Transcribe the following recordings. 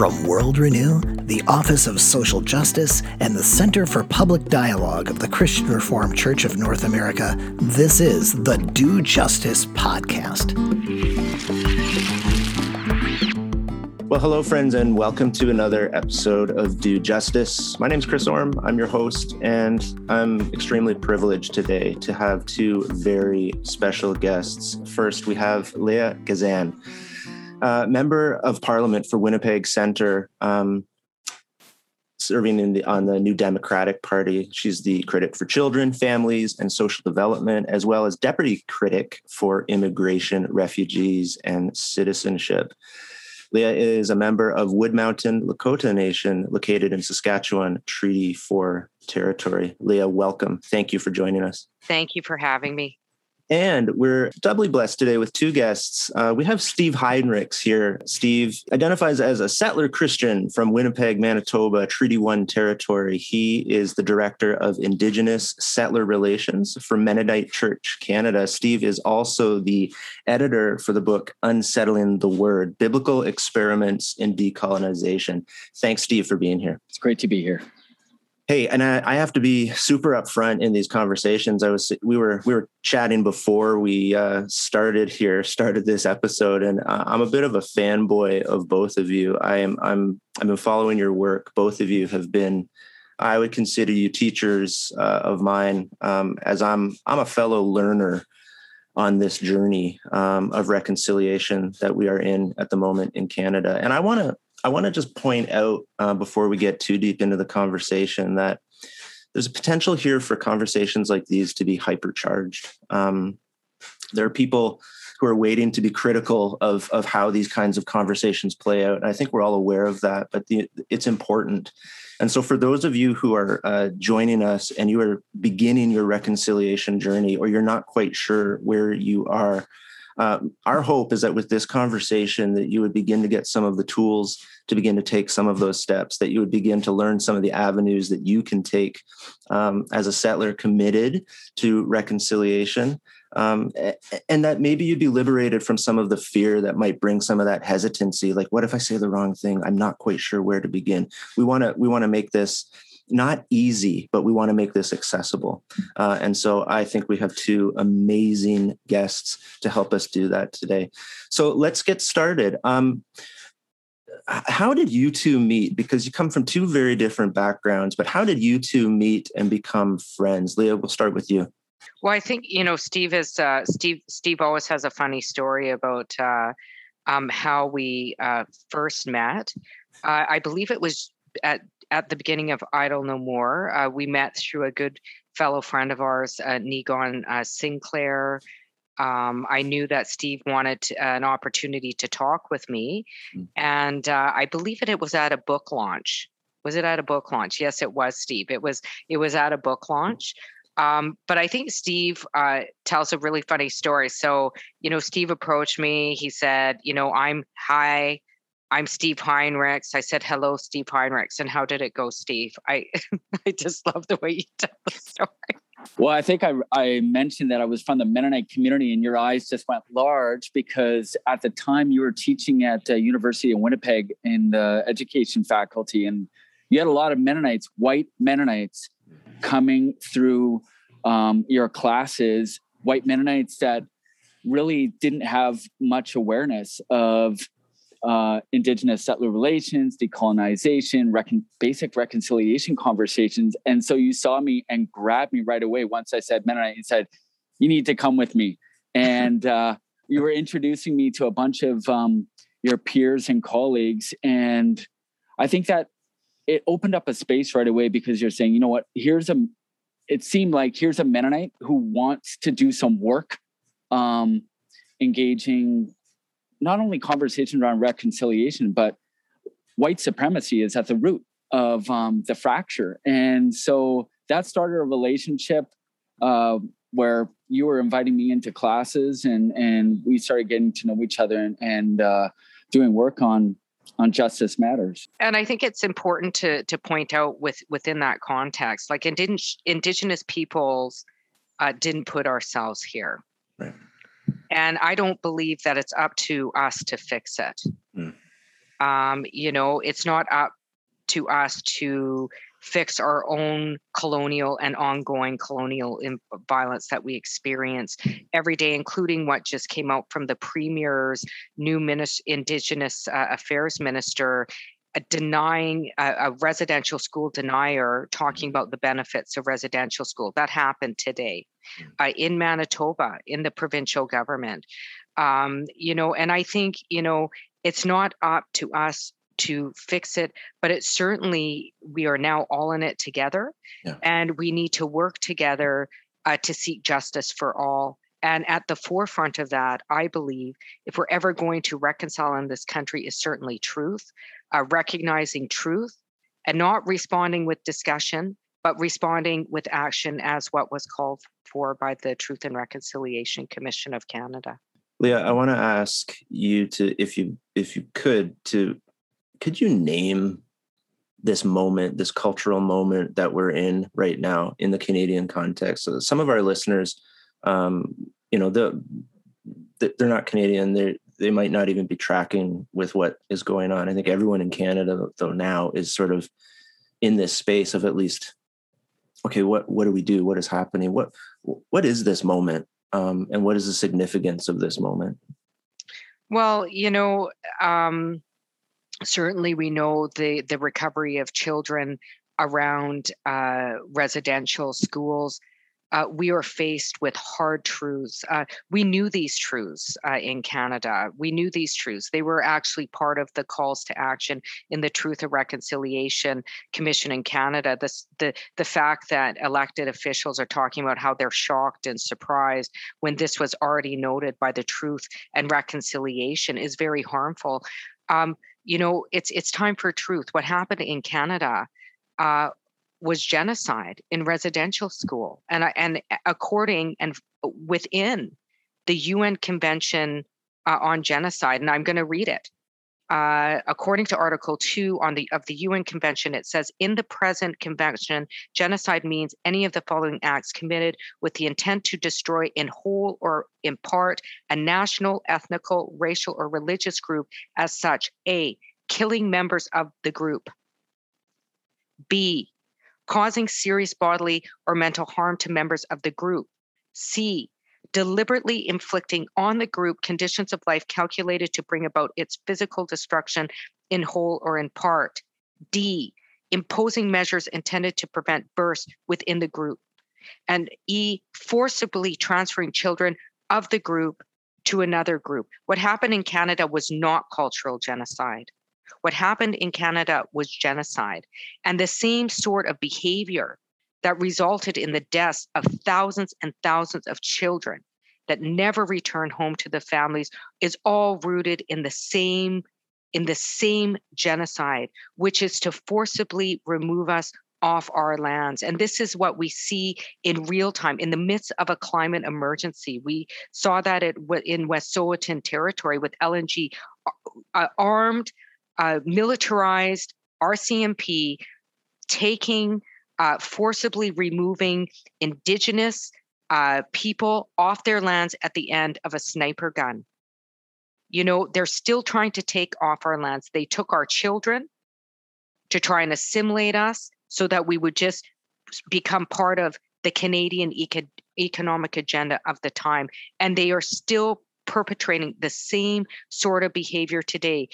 From World Renew, the Office of Social Justice, and the Center for Public Dialogue of the Christian Reformed Church of North America, this is the Do Justice Podcast. Well, hello, friends, and welcome to another episode of Do Justice. My name is Chris Orme. I'm your host, and I'm extremely privileged today to have two very special guests. First, we have Leah Gazan uh, member of parliament for Winnipeg Centre, um, serving in the, on the New Democratic Party. She's the critic for children, families, and social development, as well as deputy critic for immigration, refugees, and citizenship. Leah is a member of Wood Mountain Lakota Nation, located in Saskatchewan Treaty 4 territory. Leah, welcome. Thank you for joining us. Thank you for having me. And we're doubly blessed today with two guests. Uh, we have Steve Heinrichs here. Steve identifies as a settler Christian from Winnipeg, Manitoba, Treaty 1 territory. He is the director of Indigenous Settler Relations for Mennonite Church Canada. Steve is also the editor for the book Unsettling the Word Biblical Experiments in Decolonization. Thanks, Steve, for being here. It's great to be here. Hey, and I, I, have to be super upfront in these conversations. I was we were we were chatting before we uh, started here, started this episode, and I'm a bit of a fanboy of both of you. I am I'm I've been following your work. Both of you have been. I would consider you teachers uh, of mine, um, as I'm I'm a fellow learner on this journey um, of reconciliation that we are in at the moment in Canada. And I want to I want to just point out uh, before we get too deep into the conversation that there's a potential here for conversations like these to be hypercharged. Um, there are people who are waiting to be critical of of how these kinds of conversations play out. And I think we're all aware of that, but the, it's important. And so, for those of you who are uh, joining us and you are beginning your reconciliation journey, or you're not quite sure where you are, uh, our hope is that with this conversation that you would begin to get some of the tools to begin to take some of those steps that you would begin to learn some of the avenues that you can take um, as a settler committed to reconciliation. Um, and that maybe you'd be liberated from some of the fear that might bring some of that hesitancy like what if i say the wrong thing? I'm not quite sure where to begin. We want to we want to make this not easy, but we want to make this accessible. Uh, and so I think we have two amazing guests to help us do that today. So let's get started. Um, how did you two meet? Because you come from two very different backgrounds, but how did you two meet and become friends? Leah, we'll start with you. Well, I think you know Steve is uh, Steve. Steve always has a funny story about uh, um, how we uh, first met. Uh, I believe it was at at the beginning of Idle No More. Uh, we met through a good fellow friend of ours, uh, Niigaan uh, Sinclair. Um, I knew that Steve wanted an opportunity to talk with me, mm. and uh, I believe it, it was at a book launch. Was it at a book launch? Yes, it was, Steve. It was. It was at a book launch. Um, but I think Steve uh, tells a really funny story. So, you know, Steve approached me. He said, you know, I'm hi. I'm Steve Heinrichs. I said, hello, Steve Heinrichs. And how did it go, Steve? I, I just love the way you tell the story. Well, I think I, I mentioned that I was from the Mennonite community, and your eyes just went large because at the time you were teaching at uh, University of Winnipeg in the education faculty, and you had a lot of Mennonites, white Mennonites, coming through um, your classes, white Mennonites that really didn't have much awareness of uh, indigenous settler relations, decolonization, recon- basic reconciliation conversations. And so you saw me and grabbed me right away once I said Mennonite and said, "You need to come with me." And uh, you were introducing me to a bunch of um, your peers and colleagues, and I think that it opened up a space right away because you're saying, you know what, here's a. It seemed like here's a Mennonite who wants to do some work, um, engaging not only conversation around reconciliation, but white supremacy is at the root of um, the fracture. And so that started a relationship uh, where you were inviting me into classes and, and we started getting to know each other and, and uh, doing work on on justice matters. And i think it's important to to point out with within that context like indigenous indigenous peoples uh, didn't put ourselves here. Right and I don't believe that it's up to us to fix it. Mm. Um, you know, it's not up to us to fix our own colonial and ongoing colonial violence that we experience every day, including what just came out from the premier's new minister, Indigenous uh, Affairs Minister. Uh, denying uh, a residential school denier talking about the benefits of residential school that happened today hmm. uh, in manitoba in the provincial government um, you know and i think you know it's not up to us to fix it, but it certainly, we are now all in it together. Yeah. And we need to work together uh, to seek justice for all. And at the forefront of that, I believe, if we're ever going to reconcile in this country, is certainly truth, uh, recognizing truth, and not responding with discussion, but responding with action as what was called for by the Truth and Reconciliation Commission of Canada. Leah, I want to ask you to, if you if you could, to could you name this moment, this cultural moment that we're in right now in the Canadian context? So some of our listeners, um, you know, the, the, they're not Canadian. They they might not even be tracking with what is going on. I think everyone in Canada, though, now is sort of in this space of at least, okay, what what do we do? What is happening? What what is this moment? Um, and what is the significance of this moment? Well, you know, um, certainly we know the the recovery of children around uh, residential schools. Uh, we are faced with hard truths. Uh, we knew these truths uh, in Canada. We knew these truths. They were actually part of the calls to action in the Truth and Reconciliation Commission in Canada. This, the, the fact that elected officials are talking about how they're shocked and surprised when this was already noted by the Truth and Reconciliation is very harmful. Um, you know, it's it's time for truth. What happened in Canada uh, was genocide in residential school, and and according and within the UN Convention uh, on Genocide, and I'm going to read it. Uh, according to Article 2 on the, of the UN Convention, it says in the present convention, genocide means any of the following acts committed with the intent to destroy in whole or in part a national, ethnical, racial, or religious group as such. A. Killing members of the group. B. Causing serious bodily or mental harm to members of the group. C deliberately inflicting on the group conditions of life calculated to bring about its physical destruction in whole or in part. D, imposing measures intended to prevent births within the group. And E, forcibly transferring children of the group to another group. What happened in Canada was not cultural genocide. What happened in Canada was genocide. And the same sort of behavior that resulted in the deaths of thousands and thousands of children that never returned home to the families is all rooted in the same in the same genocide which is to forcibly remove us off our lands and this is what we see in real time in the midst of a climate emergency we saw that at, in wet'suwet'en territory with lng uh, armed uh, militarized rcmp taking uh, forcibly removing indigenous uh, people off their lands at the end of a sniper gun. You know, they're still trying to take off our lands. They took our children to try and assimilate us so that we would just become part of the Canadian eco- economic agenda of the time. And they are still perpetrating the same sort of behavior today.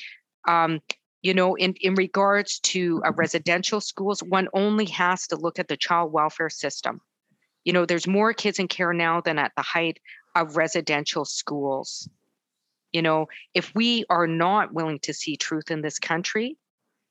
Um, you know in, in regards to uh, residential schools one only has to look at the child welfare system. You know there's more kids in care now than at the height of residential schools. You know if we are not willing to see truth in this country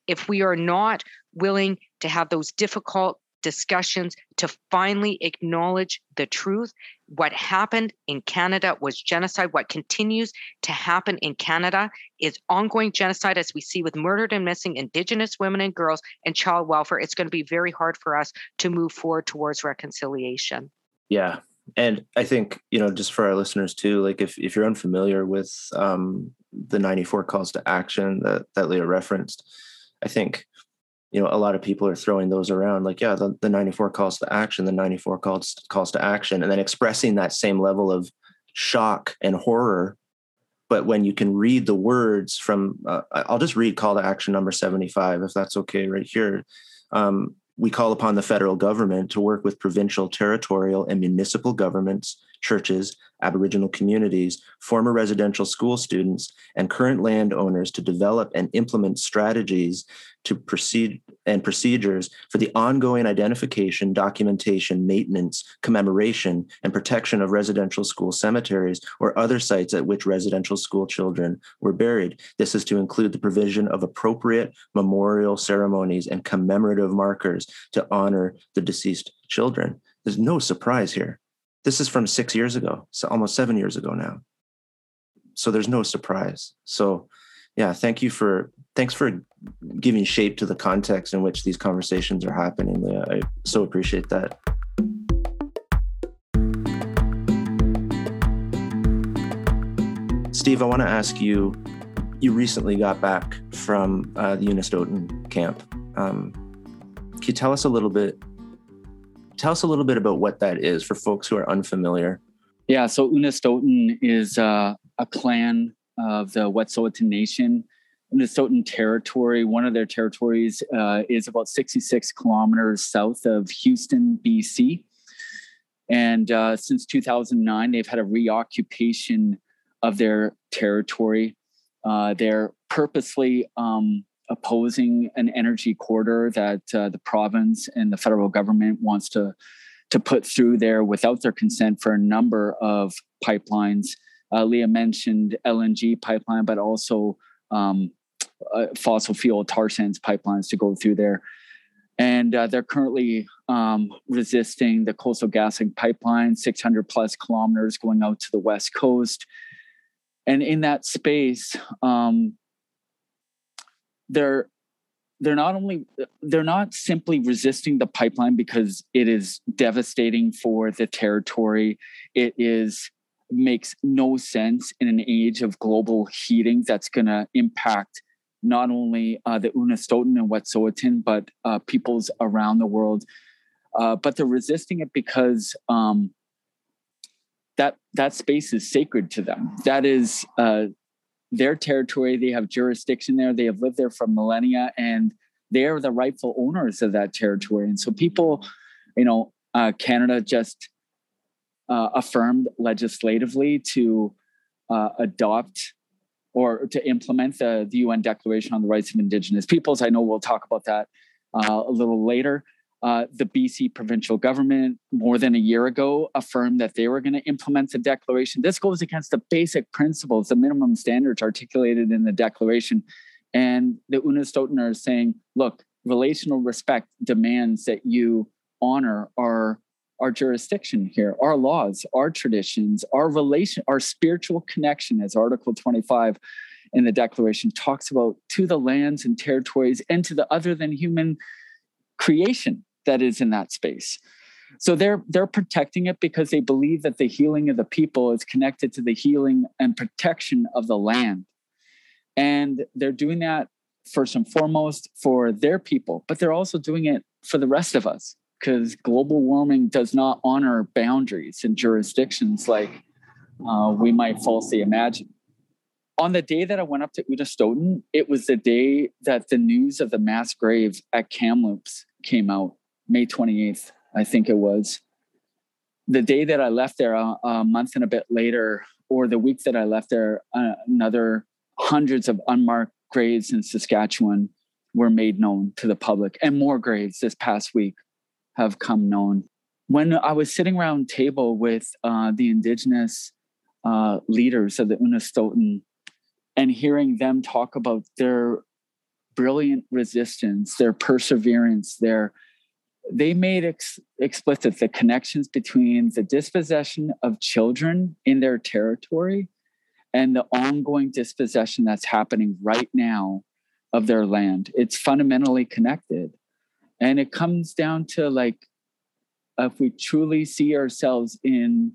if we are not willing to have those difficult discussions to finally acknowledge the truth. What happened in Canada was genocide. What continues to happen in Canada is ongoing genocide, as we see with murdered and missing Indigenous women and girls and child welfare. It's going to be very hard for us to move forward towards reconciliation. Yeah. And I think, you know, just for our listeners too, like if, if you're unfamiliar with um, the 94 calls to action that, that Leah referenced, I think you know a lot of people are throwing those around like yeah the, the 94 calls to action the 94 calls calls to action and then expressing that same level of shock and horror but when you can read the words from, uh, I'll just read call to action number 75, if that's okay, right here. Um, we call upon the federal government to work with provincial, territorial, and municipal governments, churches, Aboriginal communities, former residential school students, and current landowners to develop and implement strategies to proceed and procedures for the ongoing identification, documentation, maintenance, commemoration, and protection of residential school cemeteries or other sites at which residential school children were buried. This is to include the provision of appropriate memorial ceremonies and commemorative markers to honor the deceased children. There's no surprise here. This is from six years ago, so almost seven years ago now. So there's no surprise. So, yeah, thank you for thanks for giving shape to the context in which these conversations are happening. I so appreciate that. Steve, I want to ask you. You recently got back from uh, the Unistoten camp. Um, can you tell us a little bit Tell us a little bit about what that is for folks who are unfamiliar. Yeah, so Unistoten is uh, a clan of the Wet'suwet'en Nation. Unistoten territory, one of their territories uh, is about 66 kilometers south of Houston, BC. And uh, since 2009, they've had a reoccupation of their territory. Uh, they're purposely um, opposing an energy corridor that uh, the province and the federal government wants to to put through there without their consent for a number of pipelines. Uh, Leah mentioned LNG pipeline, but also um, uh, fossil fuel tar sands pipelines to go through there. And uh, they're currently um, resisting the Coastal GasLink pipeline, 600 plus kilometers going out to the west coast. And in that space, um, they're they're not only they're not simply resisting the pipeline because it is devastating for the territory it is makes no sense in an age of global heating that's going to impact not only uh, the Unistoten and Wet'suwet'en, but uh, peoples around the world. Uh, but they're resisting it because um, that that space is sacred to them. That is uh, their territory. They have jurisdiction there. They have lived there for millennia, and they are the rightful owners of that territory. And so, people, you know, uh, Canada just uh, affirmed legislatively to uh, adopt or to implement the, the UN Declaration on the Rights of Indigenous Peoples. I know we'll talk about that uh, a little later uh, the BC provincial government more than a year ago affirmed that they were going to implement the declaration. This goes against the basic principles, the minimum standards articulated in the declaration. And the Unistoten are saying, look, relational respect demands that you honor our our jurisdiction here, our laws, our traditions, our relation, our spiritual connection, as Article 25 in the Declaration talks about to the lands and territories and to the other than human creation that is in that space. So they're they're protecting it because they believe that the healing of the people is connected to the healing and protection of the land. And they're doing that first and foremost for their people, but they're also doing it for the rest of us because global warming does not honor boundaries and jurisdictions like uh, we might falsely imagine. On the day that I went up to Unistoten, it was the day that the news of the mass graves at Kamloops came out May 28th, I think it was. The day that I left there, a, a month and a bit later, or the week that I left there, uh, another hundreds of unmarked graves in Saskatchewan were made known to the public, and more graves this past week have come known. When I was sitting around table with uh, the Indigenous uh, leaders of the Unistoten and hearing them talk about their brilliant resistance, their perseverance, their they made ex- explicit the connections between the dispossession of children in their territory and the ongoing dispossession that's happening right now of their land. It's fundamentally connected. And it comes down to like, if we truly see ourselves in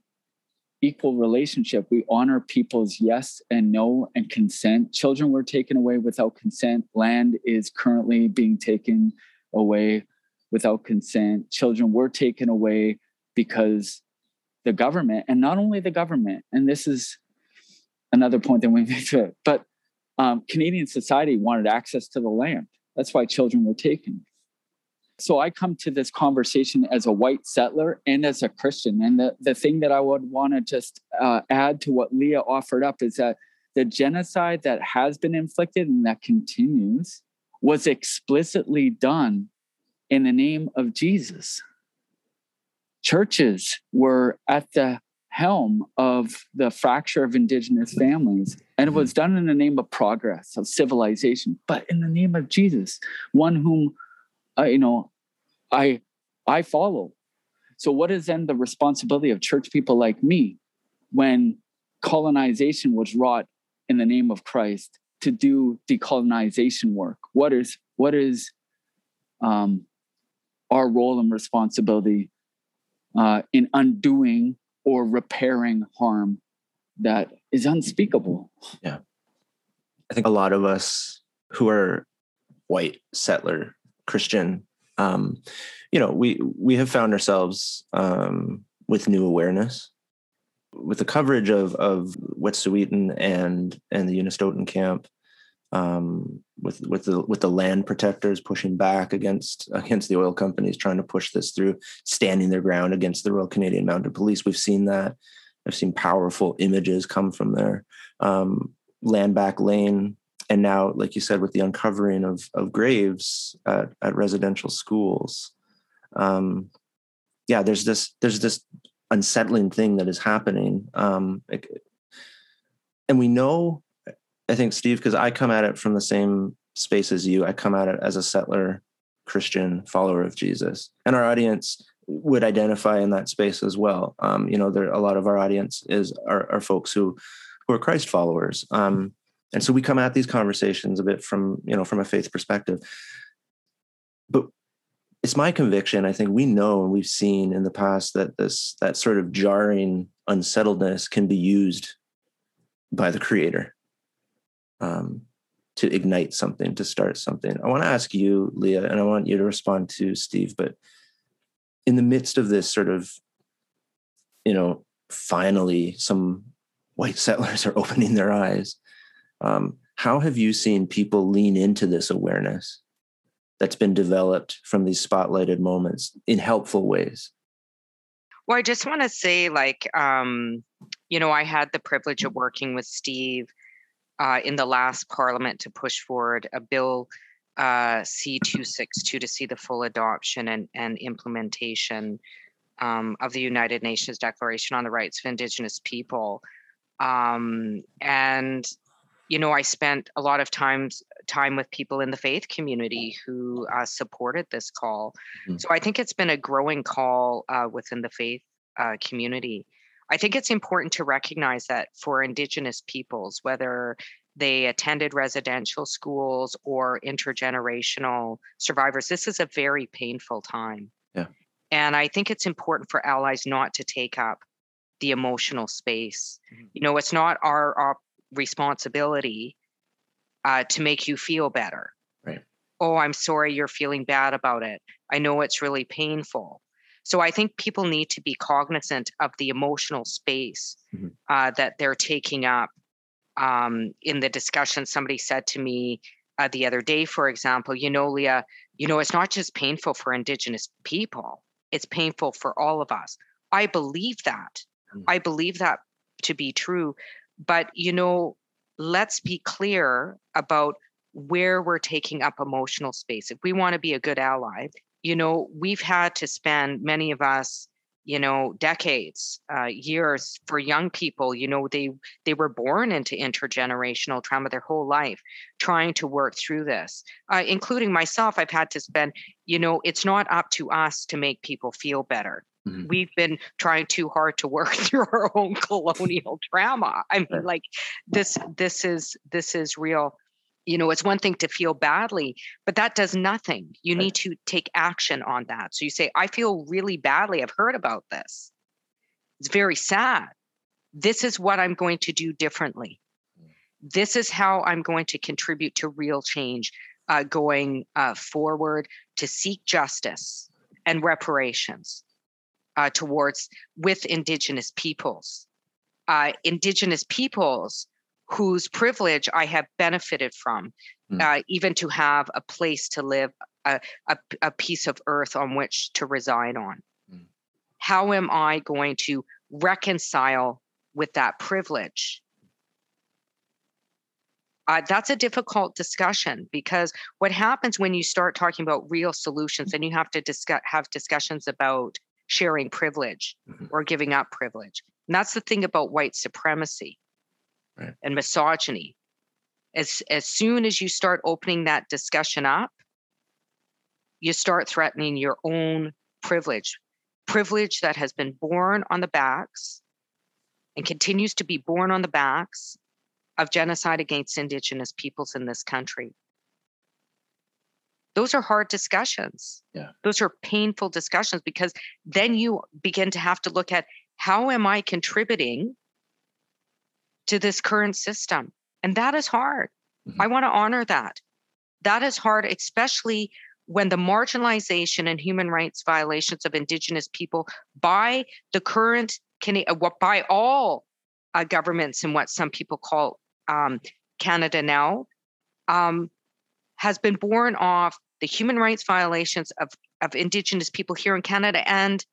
equal relationship, we honor people's yes and no and consent. Children were taken away without consent. Land is currently being taken away without consent. Children were taken away because the government, and not only the government, and this is another point that we made to it. But um, Canadian society wanted access to the land. That's why children were taken. So I come to this conversation as a white settler and as a Christian. And the, the thing that I would want to just uh, add to what Leah offered up is that the genocide that has been inflicted and that continues was explicitly done in the name of Jesus. Churches were at the helm of the fracture of indigenous families and it was done in the name of progress of civilization but in the name of jesus one whom uh, you know i i follow so what is then the responsibility of church people like me when colonization was wrought in the name of christ to do decolonization work what is what is um, our role and responsibility uh, in undoing or repairing harm that is unspeakable. Yeah. I think a lot of us who are white settler Christian, um, you know, we we have found ourselves um, with new awareness, with the coverage of of Wet'suwet'en and and the Unistoten camp, um, with with the with the land protectors pushing back against against the oil companies trying to push this through, standing their ground against the Royal Canadian Mounted Police. We've seen that. I've seen powerful images come from there. Um, land back lane, and now, like you said, with the uncovering of of graves at, at residential schools. Um, yeah, there's this there's this unsettling thing that is happening, um, and we know I think Steve, because I come at it from the same space as you. I come at it as a settler Christian follower of Jesus, and our audience would identify in that space as well. Um, you know, there a lot of our audience is are, are folks who who are Christ followers, um, and so we come at these conversations a bit from you know from a faith perspective. But it's my conviction. I think we know and we've seen in the past that this that sort of jarring unsettledness can be used by the Creator um, to ignite something, to start something. I want to ask you, Leah, and I want you to respond to Steve, but in the midst of this sort of, you know, finally some white settlers are opening their eyes. Um, how have you seen people lean into this awareness that's been developed from these spotlighted moments in helpful ways? Well, I just want to say, like, um, you know, I had the privilege of working with Steve uh, in the last parliament to push forward a bill uh, C262 to see the full adoption and, and implementation um, of the United Nations Declaration on the Rights of Indigenous People. Um, and, you know, I spent a lot of times time with people in the faith community who uh, supported this call. Mm-hmm. So I think it's been a growing call uh, within the faith uh, community. I think it's important to recognize that for Indigenous peoples, whether they attended residential schools or intergenerational survivors, this is a very painful time. Yeah. And I think it's important for allies not to take up the emotional space. Mm-hmm. You know, it's not our, our responsibility uh, to make you feel better. Right. Oh, I'm sorry you're feeling bad about it. I know it's really painful. So I think people need to be cognizant of the emotional space mm-hmm. uh, that they're taking up. Um, in the discussion, somebody said to me uh, the other day, for example, you know, Leah, you know, it's not just painful for Indigenous people, it's painful for all of us. I believe that. Mm-hmm. I believe that to be true. But, you know, let's be clear about where we're taking up emotional space. If we want to be a good ally, you know, we've had to spend, many of us, you know, decades, uh, years for young people, you know, they they were born into intergenerational trauma their whole life, trying to work through this, uh, including myself. I've had to spend, you know, it's not up to us to make people feel better. Mm-hmm. We've been trying too hard to work through our own colonial trauma. I mean, like this, this is this is real you know it's one thing to feel badly but that does nothing. You need to take action on that. So you say i feel really badly. I've heard about this. It's very sad. This is what i'm going to do differently. This is how i'm going to contribute to real change uh, going uh, forward to seek justice and reparations uh, towards with indigenous peoples. Uh, indigenous peoples whose privilege I have benefited from, mm. uh, even to have a place to live, a, a, a, piece of earth on which to reside on. Mm. How am I going to reconcile with that privilege? Uh, that's a difficult discussion because what happens when you start talking about real solutions and you have to discuss have discussions about sharing privilege mm-hmm. or giving up privilege and that's the thing about white supremacy right. and misogyny. As as soon as you start opening that discussion up you start threatening your own privilege privilege that has been born on the backs and continues to be born on the backs of genocide against indigenous peoples in this country. Those are hard discussions. Yeah. Those are painful discussions because then you begin to have to look at how am i contributing to this current system and that is hard mm-hmm. i want to honor that that is hard especially when the marginalization and human rights violations of indigenous people by the current uh, by all uh, governments and what some people call um, Canada now um, has been born off the human rights violations of, of Indigenous people here in Canada and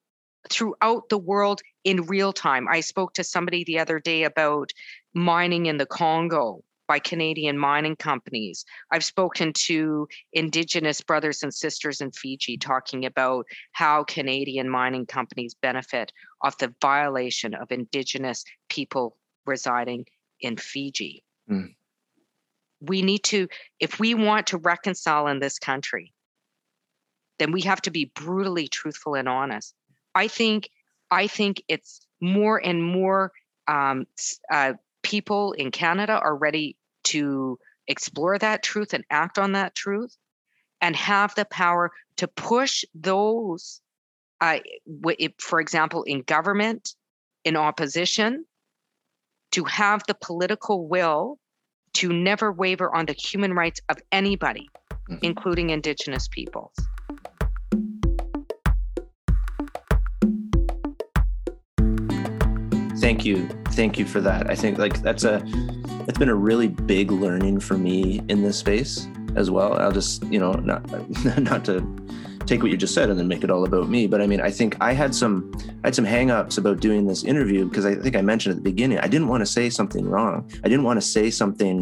throughout the world in real time. I spoke to somebody the other day about mining in the Congo by Canadian mining companies. I've spoken to Indigenous brothers and sisters in Fiji talking about how Canadian mining companies benefit off the violation of Indigenous people residing in Fiji. Mm. We need to, if we want to reconcile in this country, then we have to be brutally truthful and honest. I think, I think it's more and more um, uh, people in Canada are ready to explore that truth and act on that truth and have the power to push those, uh, for example, in government, in opposition, to have the political will to never waver on the human rights of anybody, mm-hmm. including Indigenous peoples. Thank you thank you for that. I think like that's a it's been a really big learning for me in this space as well. I'll just you know not not to take what you just said and then make it all about me but i mean i think i had some i had some hangups about doing this interview because i think i mentioned at the beginning i didn't want to say something wrong. I didn't want to say something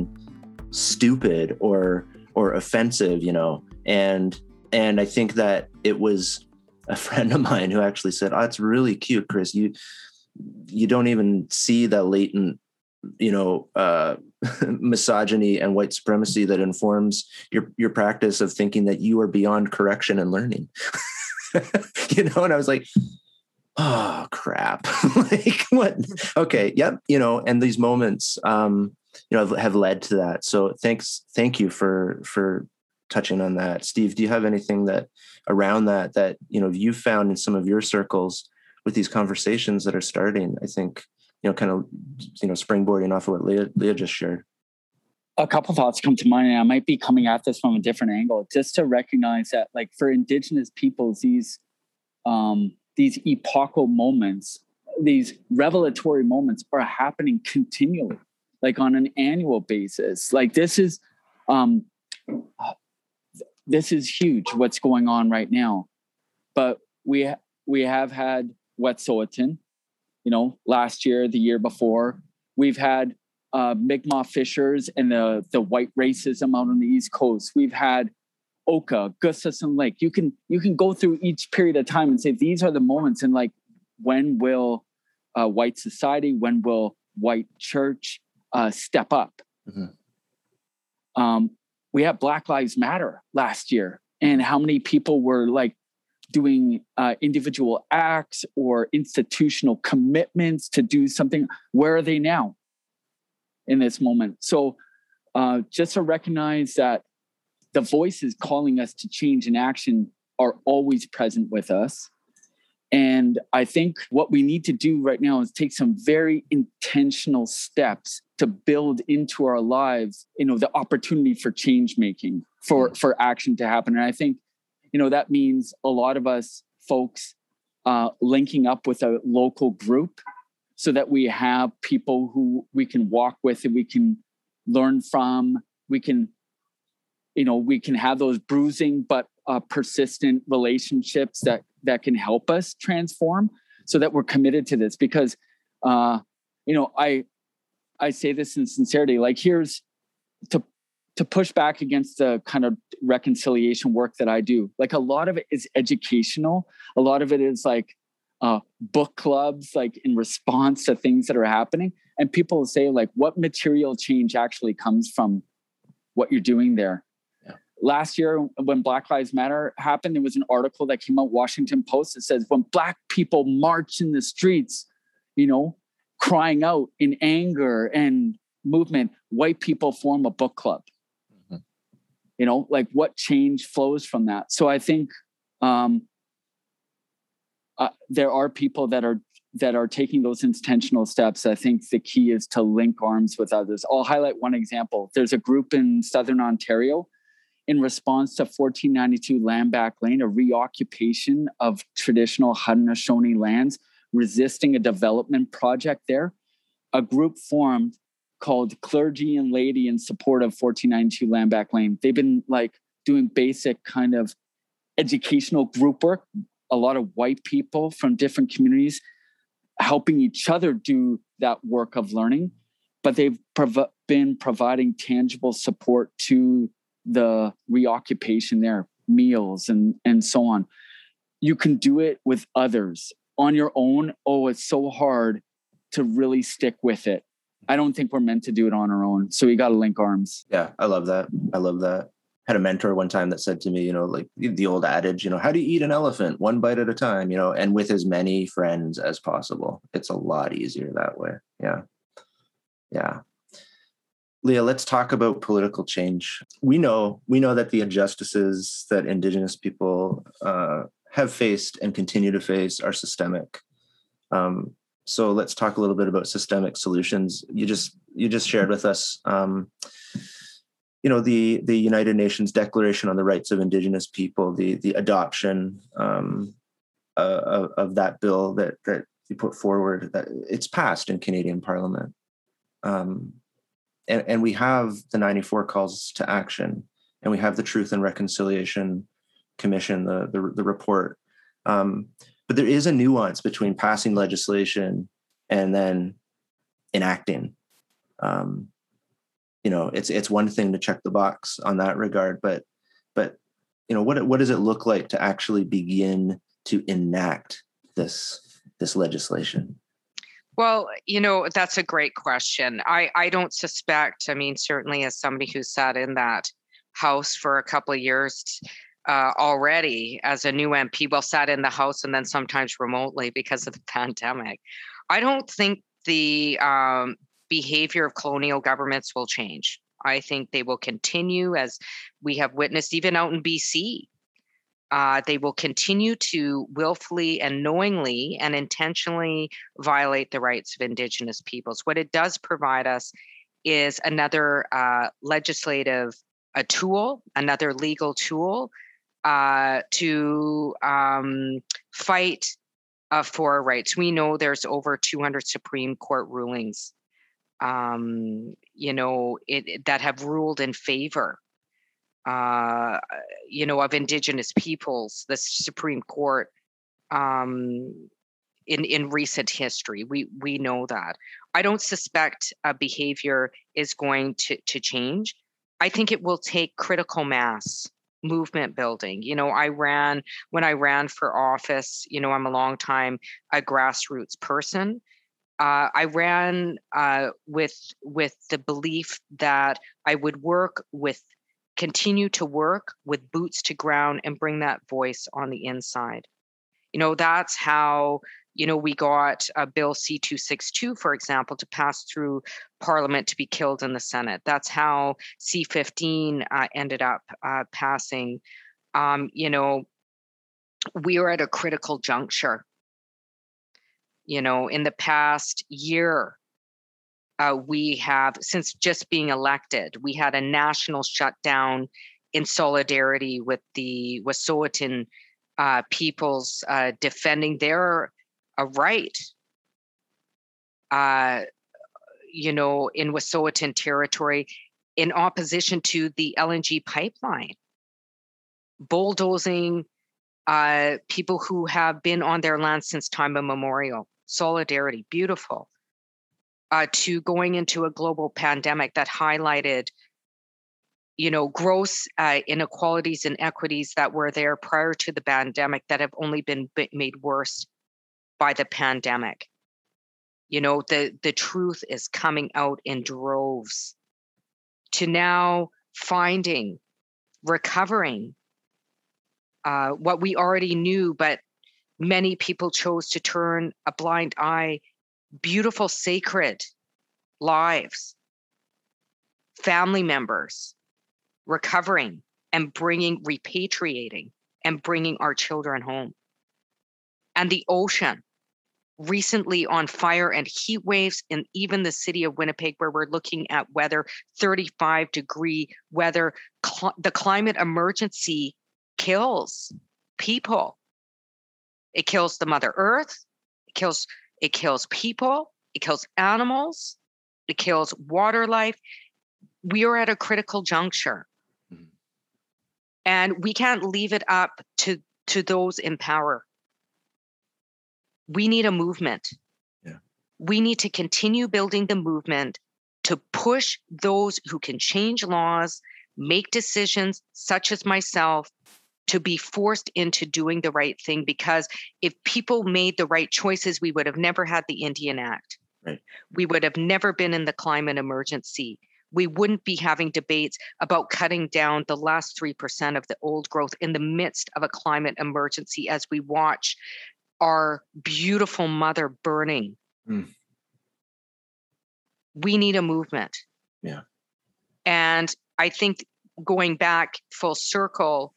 stupid or or offensive you know and and i think that it was a friend of mine who actually said oh it's really cute chris. You you don't even see that latent you know uh, misogyny and white supremacy that informs your your practice of thinking that you are beyond correction and learning. You know and i was like oh crap. Like what? Okay yep you know and these moments um you know have, led to that. So thanks thank you for for touching on that. Steve do you have anything that around that that you know you found in some of your circles with these conversations that are starting, I think, you know, kind of, you know, springboarding off of what Leah, Leah just shared. A couple thoughts come to mind, and I might be coming at this from a different angle, just to recognize that, like, for Indigenous peoples, these um, these epochal moments, these revelatory moments, are happening continually, like on an annual basis. Like this is, um, this is huge. What's going on right now, but we we have had Wet'suwet'en, you know, last year, the year before. We've had uh, Mi'kmaq fishers and the, the white racism out on the East Coast. We've had Oka, Gustafsen Lake. You can you can go through each period of time and say these are the moments and like when will uh, white society, when will white church uh, step up? Mm-hmm. Um, we had Black Lives Matter last year, and how many people were like doing uh, individual acts or institutional commitments to do something where are they now in this moment? So uh, just to recognize that the voices calling us to change and action are always present with us. And i think what we need to do right now is take some very intentional steps to build into our lives you know the opportunity for change making for mm. for action to happen. And i think you know that means a lot of us folks uh, linking up with a local group so that we have people who we can walk with and we can learn from. We can, you know, we can have those bruising but uh, persistent relationships that that can help us transform, so that we're committed to this. Because, uh, you know, I I say this in sincerity. Like, here's to to push back against the kind of reconciliation work that I do. Like a lot of it is educational. A lot of it is like uh, book clubs, like in response to things that are happening. And people say, like, what material change actually comes from what you're doing there? Yeah. Last year, when Black Lives Matter happened, there was an article that came out, Washington Post, that says when Black people march in the streets, you know, crying out in anger and movement, white people form a book club you know like what change flows from that. So i think um uh, there are people that are that are taking those intentional steps. I think the key is to link arms with others. I'll highlight one example. There's a group in southern ontario in response to 1492 land back lane a reoccupation of traditional haudenosaunee lands resisting a development project there. A group formed called Clergy and Laity in Support of 1492 Land Back Lane. They've been like doing basic kind of educational group work, a lot of white people from different communities helping each other do that work of learning, but they've prov- been providing tangible support to the reoccupation there, meals and and so on. You can do it with others on your own. Oh, it's so hard to really stick with it I don't think we're meant to do it on our own. So we got to link arms. Yeah, I love that. I love that. Had a mentor one time that said to me, you know, like the old adage, you know, how do you eat an elephant? One bite at a time, you know, and with as many friends as possible. It's a lot easier that way. Yeah. Yeah. Leah, let's talk about political change. We know we know that the injustices that Indigenous people uh, have faced and continue to face are systemic. Um, so let's talk a little bit about systemic solutions. You just you just shared with us, um, you know, the the United Nations Declaration on the Rights of Indigenous People, the the adoption um, uh, of, that bill that that you put forward. That it's passed in Canadian Parliament, um, and and we have the ninety four calls to action, and we have the Truth and Reconciliation Commission, the the, the report. Um, but there is a nuance between passing legislation and then enacting um, you know it's it's one thing to check the box on that regard but but you know what what does it look like to actually begin to enact this this legislation well, you know, that's a great question. I, I don't suspect, I mean, certainly as somebody who sat in that house for a couple of years, uh, already as a new MP, well, sat in the House and then sometimes remotely because of the pandemic. I don't think the um, behavior of colonial governments will change. I think they will continue, as we have witnessed even out in BC. Uh, they will continue to willfully and knowingly and intentionally violate the rights of Indigenous peoples. What it does provide us is another uh, legislative a tool, another legal tool uh, to um, fight uh, for our rights. We know there's over 200 Supreme Court rulings, um, you know, it, that have ruled in favor, uh, you know, of Indigenous peoples. The Supreme Court um, in in recent history, we we know that. I don't suspect a behavior is going to to change. I think it will take critical mass movement building. You know, I ran when I ran for office, you know, I'm a long time a grassroots person. Uh, I ran uh, with with the belief that I would work with, continue to work with boots to ground and bring that voice on the inside. You know, that's how you know, we got a bill C262, for example, to pass through Parliament to be killed in the Senate. That's how C15 uh, ended up uh, passing. Um, you know, we are at a critical juncture. You know, in the past year, uh, we have, since just being elected, we had a national shutdown in solidarity with the Wet'suwet'en uh, peoples uh, defending their a right uh, you know, in Wet'suwet'en territory in opposition to the LNG pipeline, bulldozing uh, people who have been on their land since time immemorial. Solidarity, beautiful. Uh, to going into a global pandemic that highlighted you know gross uh, inequalities and equities that were there prior to the pandemic that have only been made worse by the pandemic. You know the the truth is coming out in droves to now finding recovering uh, what we already knew but many people chose to turn a blind eye. Beautiful sacred lives. Family members recovering and bringing repatriating and bringing our children home. And the ocean recently on fire and heat waves in even the city of Winnipeg, where we're looking at weather 35 degree weather. Cl- the climate emergency kills people. It kills the Mother Earth. It kills it kills people. It kills animals. It kills water life. We are at a critical juncture. Mm-hmm. And we can't leave it up to, to those in power we need a movement. Yeah. We need to continue building the movement to push those who can change laws, make decisions, such as myself, to be forced into doing the right thing. Because if people made the right choices, we would have never had the Indian Act. Right. We would have never been in the climate emergency. We wouldn't be having debates about cutting down the last 3% of the old growth in the midst of a climate emergency as we watch our beautiful mother burning. Mm. We need a movement. Yeah. And I think going back full circle,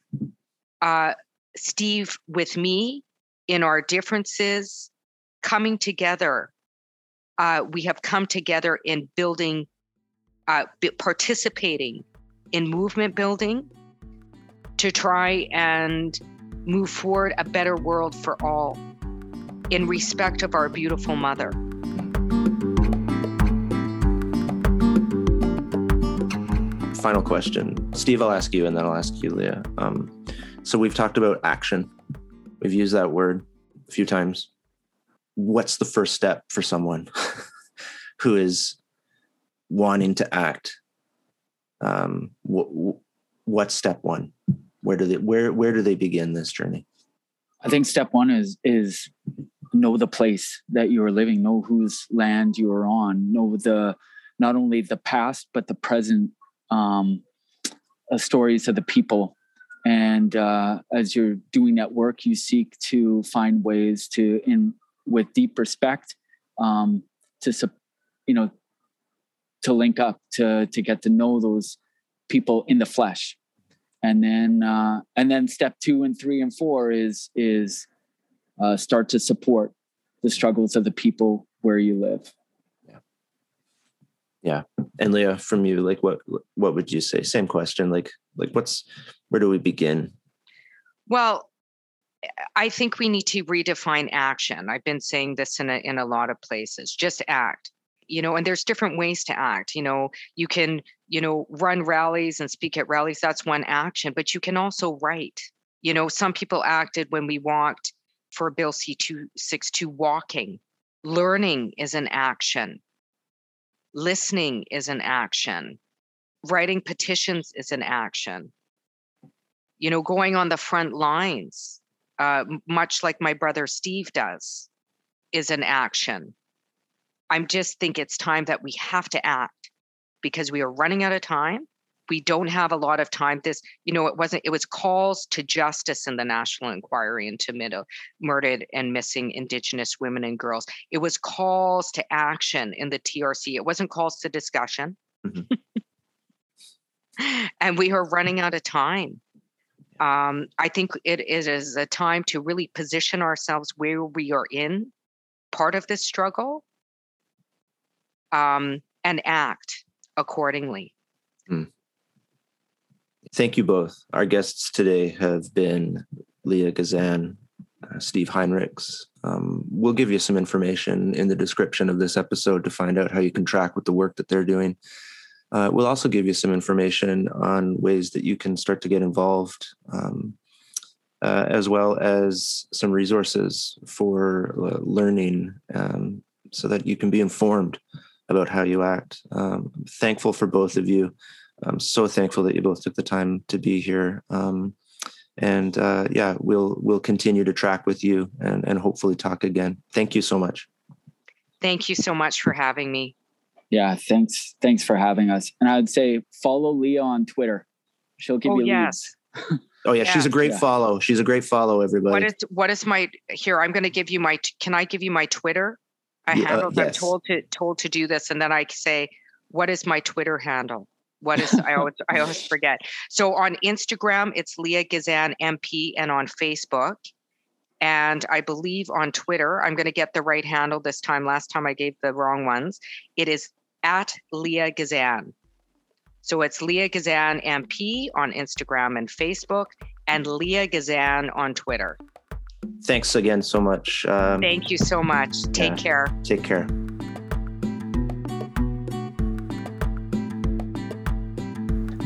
uh, Steve, with me in our differences, coming together, uh, we have come together in building, uh, participating in movement building to try and move forward a better world for all in respect of our beautiful mother. Final question. Steve, I'll ask you and then I'll ask you, Leah. Um, so we've talked about action. We've used that word a few times. What's the first step for someone who is wanting to act? Um, wh- what's step one? Where do they where where do they begin this journey? I think step one is is know the place that you are living, know whose land you are on, know the not only the past but the present um, uh, stories of the people. And uh, as you're doing that work, you seek to find ways to, in with deep respect, um, to you know, to link up, to to get to know those people in the flesh, and then uh, and then step two and three and four is is uh, start to support the struggles of the people where you live. Yeah. Yeah. And Leah, from you, like what what would you say? Same question. Like like what's where do we begin? Well, I think we need to redefine action. I've been saying this in a in a lot of places. Just act. You know, and there's different ways to act. You know, you can, you know, run rallies and speak at rallies. That's one action, but you can also write. You know, some people acted when we walked for Bill C262 walking. Learning is an action. Listening is an action. Writing petitions is an action. You know, going on the front lines, uh, much like my brother Steve does, is an action. I just think it's time that we have to act because we are running out of time we don't have a lot of time this you know it wasn't it was calls to justice in the national inquiry into middle, murdered and missing indigenous women and girls. It was calls to action in the trc it wasn't calls to discussion. Mm-hmm. and we are running out of time. Um, i think it is a time to really position ourselves where we are in part of this struggle um, and act accordingly. Mm. Thank you both. Our guests today have been Leah Gazan uh, Steve Heinrichs. Um, we'll give you some information in the description of this episode to find out how you can track with the work that they're doing. Uh, we'll also give you some information on ways that you can start to get involved, um, uh, as well as some resources for uh, learning um, so that you can be informed about how you act. Um, thankful for both of you. I'm so thankful that you both took the time to be here. Um, and uh, yeah, we'll we'll continue to track with you and, and hopefully talk again. Thank you so much. Thank you so much for having me. Yeah, thanks. Thanks for having us. And I'd say follow Leah on Twitter. She'll give you. oh, you yes. oh yeah, she's a great yeah. follow. She's a great follow, everybody. What is what is my here? I'm going to give you my. Can I give you my Twitter? I yeah, have. Uh, yes. I'm told to told to do this, and then I say, "What is my Twitter handle?" What is I always I always forget. So on Instagram, it's Leah Gazan MP, and on Facebook, and I believe on Twitter, I'm going to get the right handle this time. Last time I gave the wrong ones. It is at Leah Gazan. So it's Leah Gazan MP on Instagram and Facebook, and Leah Gazan on Twitter. Thanks again so much. Um, Thank you so much. Take yeah, care. Take care.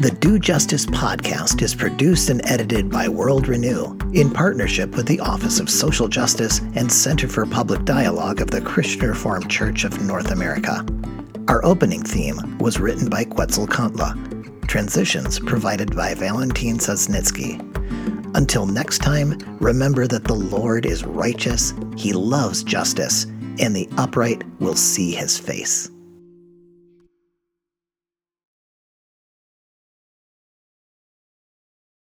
The Do Justice podcast is produced and edited by World Renew in partnership with the Office of Social Justice and Center for Public Dialogue of the Christian Reformed Church of North America. Our opening theme was written by Quetzal Quetzalcoatl. Transitions provided by Valentin Sosnitsky. Until next time, remember that the Lord is righteous, He loves justice, and the upright will see His face.